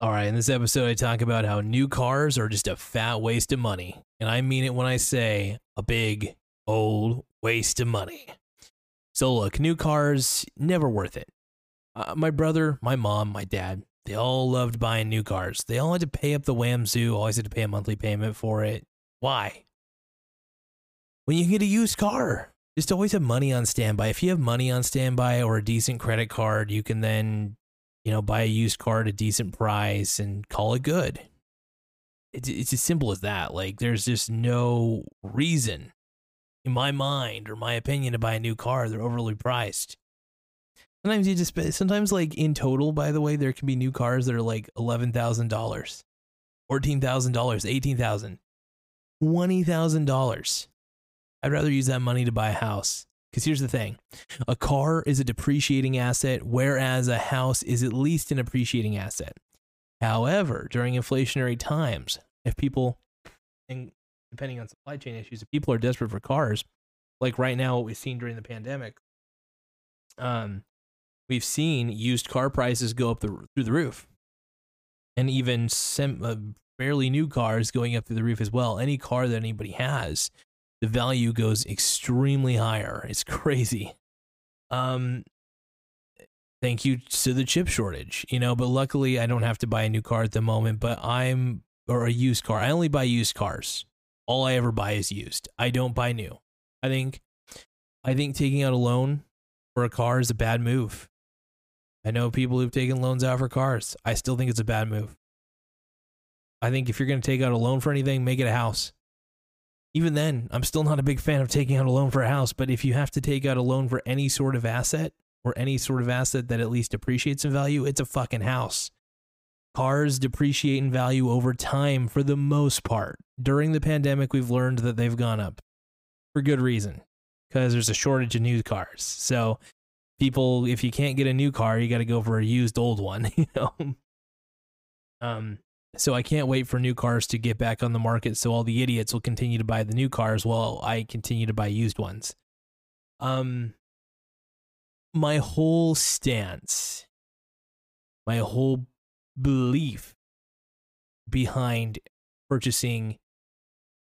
All right, in this episode, I talk about how new cars are just a fat waste of money. And I mean it when I say a big, old waste of money. So, look, new cars, never worth it. Uh, my brother, my mom, my dad, they all loved buying new cars. They all had to pay up the Wamzoo, always had to pay a monthly payment for it. Why? When you get a used car, just always have money on standby. If you have money on standby or a decent credit card, you can then you know, buy a used car at a decent price and call it good. It's, it's as simple as that. Like, there's just no reason in my mind or my opinion to buy a new car. They're overly priced. Sometimes you just, sometimes, like, in total, by the way, there can be new cars that are like $11,000, $14,000, $18,000, $20,000. I'd rather use that money to buy a house. Because here's the thing a car is a depreciating asset, whereas a house is at least an appreciating asset. However, during inflationary times, if people, and depending on supply chain issues, if people are desperate for cars, like right now, what we've seen during the pandemic, um, we've seen used car prices go up the, through the roof, and even sem- uh, fairly new cars going up through the roof as well. Any car that anybody has the value goes extremely higher. It's crazy. Um, thank you to the chip shortage, you know, but luckily I don't have to buy a new car at the moment, but I'm, or a used car. I only buy used cars. All I ever buy is used. I don't buy new. I think, I think taking out a loan for a car is a bad move. I know people who've taken loans out for cars. I still think it's a bad move. I think if you're going to take out a loan for anything, make it a house even then, I'm still not a big fan of taking out a loan for a house. But if you have to take out a loan for any sort of asset or any sort of asset that at least appreciates in value, it's a fucking house. Cars depreciate in value over time for the most part. During the pandemic, we've learned that they've gone up for good reason because there's a shortage of new cars. So, people, if you can't get a new car, you got to go for a used old one, you know? Um, so I can't wait for new cars to get back on the market so all the idiots will continue to buy the new cars while I continue to buy used ones. Um my whole stance, my whole belief behind purchasing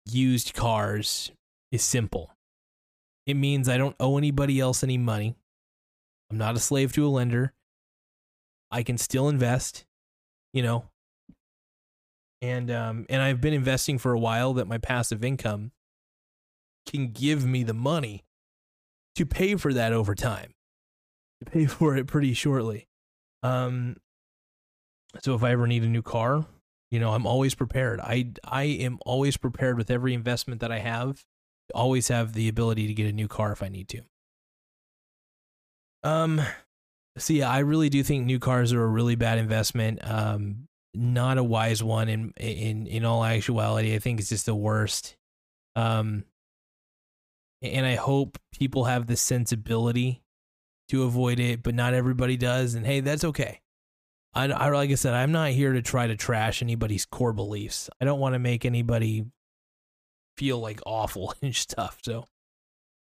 used cars is simple. It means I don't owe anybody else any money. I'm not a slave to a lender. I can still invest. You know, and um and I've been investing for a while that my passive income can give me the money to pay for that over time to pay for it pretty shortly. Um so if I ever need a new car you know I'm always prepared. I I am always prepared with every investment that I have always have the ability to get a new car if I need to. Um yeah I really do think new cars are a really bad investment. Um not a wise one in in in all actuality. I think it's just the worst. Um, and I hope people have the sensibility to avoid it, but not everybody does. And hey, that's okay. I, I like I said, I'm not here to try to trash anybody's core beliefs. I don't want to make anybody feel like awful and stuff. So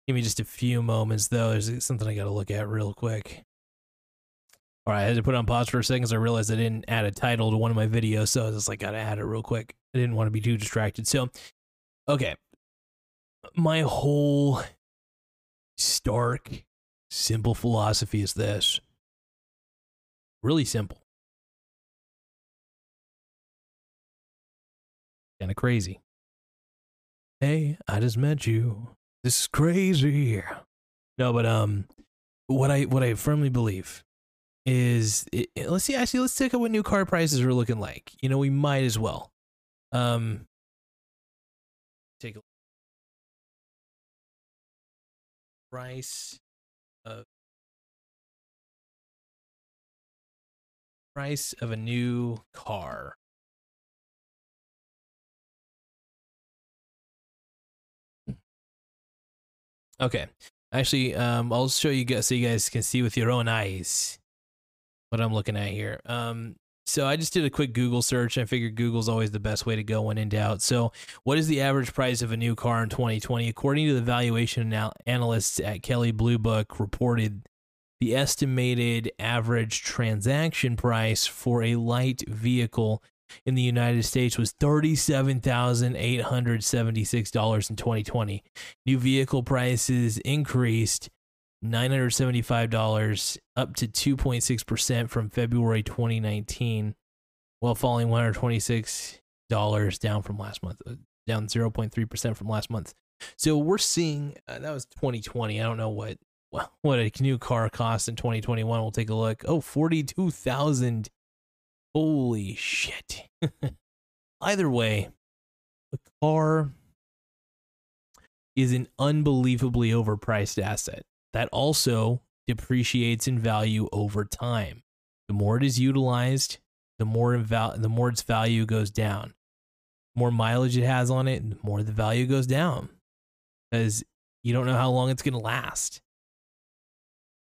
give me just a few moments though. There's something I got to look at real quick. All right, I had to put on pause for a second because I realized I didn't add a title to one of my videos, so I was just like, gotta add it real quick. I didn't want to be too distracted. So, okay, my whole stark, simple philosophy is this. Really simple. Kind of crazy. Hey, I just met you. This is crazy. No, but um, what I what I firmly believe is it, let's see actually let's take a what new car prices are looking like. You know, we might as well. Um take a look. price of price of a new car. Hmm. Okay. Actually, um, I'll show you guys so you guys can see with your own eyes what I'm looking at here. Um, so I just did a quick Google search. I figured Google's always the best way to go when in doubt. So, what is the average price of a new car in 2020? According to the valuation anal- analysts at Kelley Blue Book, reported the estimated average transaction price for a light vehicle in the United States was $37,876 in 2020. New vehicle prices increased $975 up to 2.6% from February 2019, while falling $126 down from last month, uh, down 0.3% from last month. So we're seeing uh, that was 2020. I don't know what what a new car costs in 2021. We'll take a look. Oh, 42,000. Holy shit. Either way, a car is an unbelievably overpriced asset that also depreciates in value over time. The more it is utilized, the more the more its value goes down. The more mileage it has on it, the more the value goes down. Because you don't know how long it's going to last.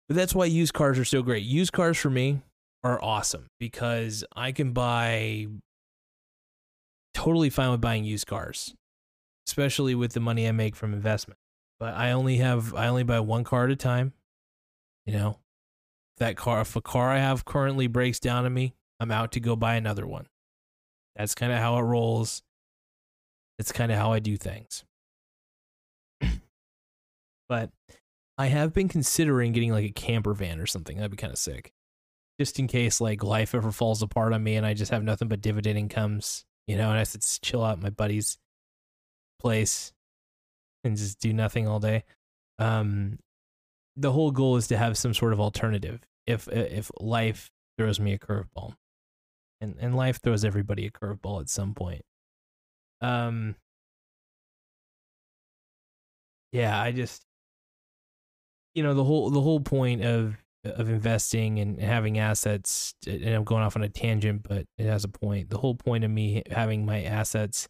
But that's why used cars are so great. Used cars for me are awesome because I can buy totally fine with buying used cars, especially with the money I make from investment but I only have I only buy one car at a time. You know, that car if a car I have currently breaks down on me, I'm out to go buy another one. That's kind of how it rolls. It's kind of how I do things. but I have been considering getting like a camper van or something. That'd be kind of sick. Just in case like life ever falls apart on me and I just have nothing but dividend incomes, you know, and I to chill out my buddy's place and just do nothing all day. Um, the whole goal is to have some sort of alternative. If if life throws me a curveball, and and life throws everybody a curveball at some point. Um. Yeah, I just, you know, the whole the whole point of of investing and having assets, and I'm going off on a tangent, but it has a point. The whole point of me having my assets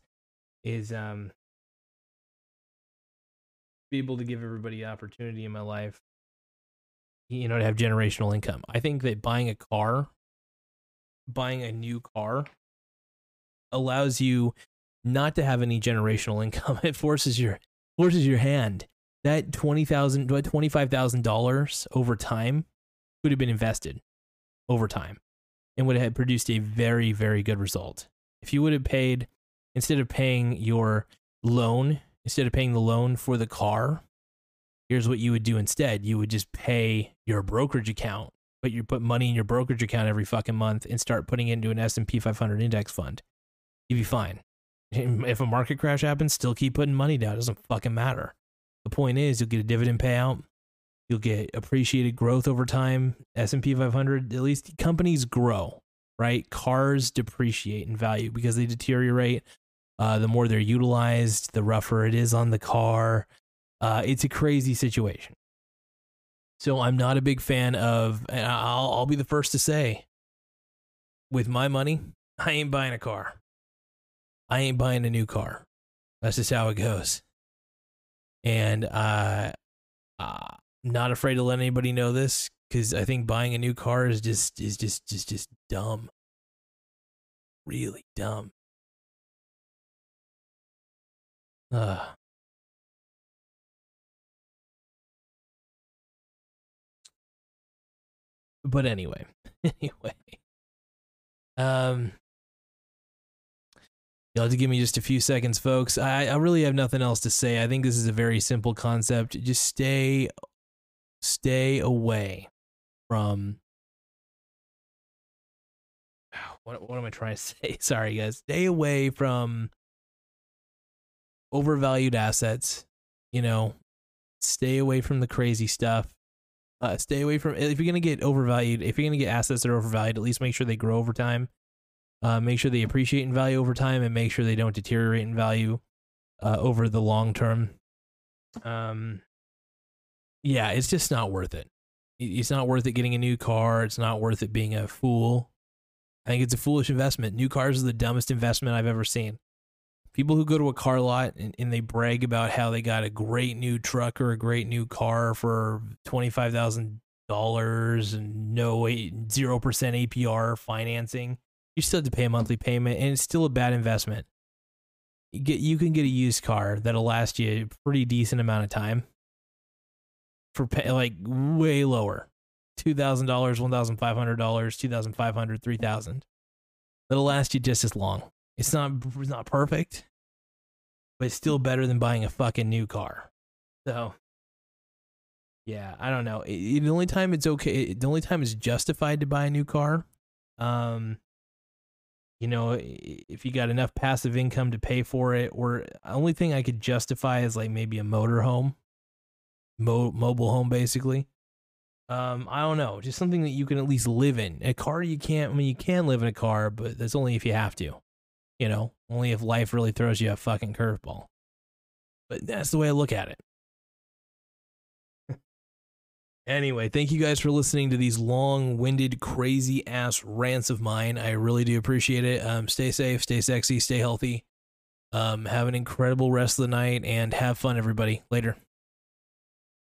is um be able to give everybody opportunity in my life, you know, to have generational income. I think that buying a car, buying a new car, allows you not to have any generational income. It forces your forces your hand. That twenty thousand, twenty five thousand dollars over time could have been invested over time, and would have produced a very very good result. If you would have paid instead of paying your loan instead of paying the loan for the car, here's what you would do instead. You would just pay your brokerage account, but you put money in your brokerage account every fucking month and start putting it into an S&P 500 index fund. You'd be fine. If a market crash happens, still keep putting money down. It doesn't fucking matter. The point is you'll get a dividend payout. You'll get appreciated growth over time. S&P 500, at least companies grow, right? Cars depreciate in value because they deteriorate uh, the more they're utilized, the rougher it is on the car. Uh, it's a crazy situation. So I'm not a big fan of, and I'll, I'll be the first to say, with my money, I ain't buying a car. I ain't buying a new car. That's just how it goes. And uh, uh not afraid to let anybody know this because I think buying a new car is just is just just just dumb. Really dumb. Uh, but anyway, anyway, um, you'll have to give me just a few seconds, folks. I, I really have nothing else to say. I think this is a very simple concept. Just stay, stay away from. What, what am I trying to say? Sorry, guys. Stay away from overvalued assets. You know, stay away from the crazy stuff. Uh, stay away from if you're gonna get overvalued. If you're gonna get assets that are overvalued, at least make sure they grow over time. Uh, make sure they appreciate in value over time, and make sure they don't deteriorate in value uh, over the long term. Um, yeah, it's just not worth it. It's not worth it getting a new car. It's not worth it being a fool. I think it's a foolish investment. New cars are the dumbest investment I've ever seen People who go to a car lot and, and they brag about how they got a great new truck or a great new car for twenty five thousand dollars and no zero percent APR financing, you still have to pay a monthly payment, and it's still a bad investment. You get you can get a used car that'll last you a pretty decent amount of time for pay, like way lower, two thousand dollars, one thousand five hundred dollars, two thousand five hundred, three thousand. That'll last you just as long. It's not it's not perfect, but it's still better than buying a fucking new car. So, yeah, I don't know. It, the only time it's okay, the only time it's justified to buy a new car, um, you know, if you got enough passive income to pay for it, or only thing I could justify is like maybe a motor home, mo- mobile home, basically. Um, I don't know, just something that you can at least live in. A car you can't. I mean, you can live in a car, but that's only if you have to. You know, only if life really throws you a fucking curveball. But that's the way I look at it. anyway, thank you guys for listening to these long-winded, crazy ass rants of mine. I really do appreciate it. Um, stay safe, stay sexy, stay healthy. Um, have an incredible rest of the night, and have fun, everybody. Later.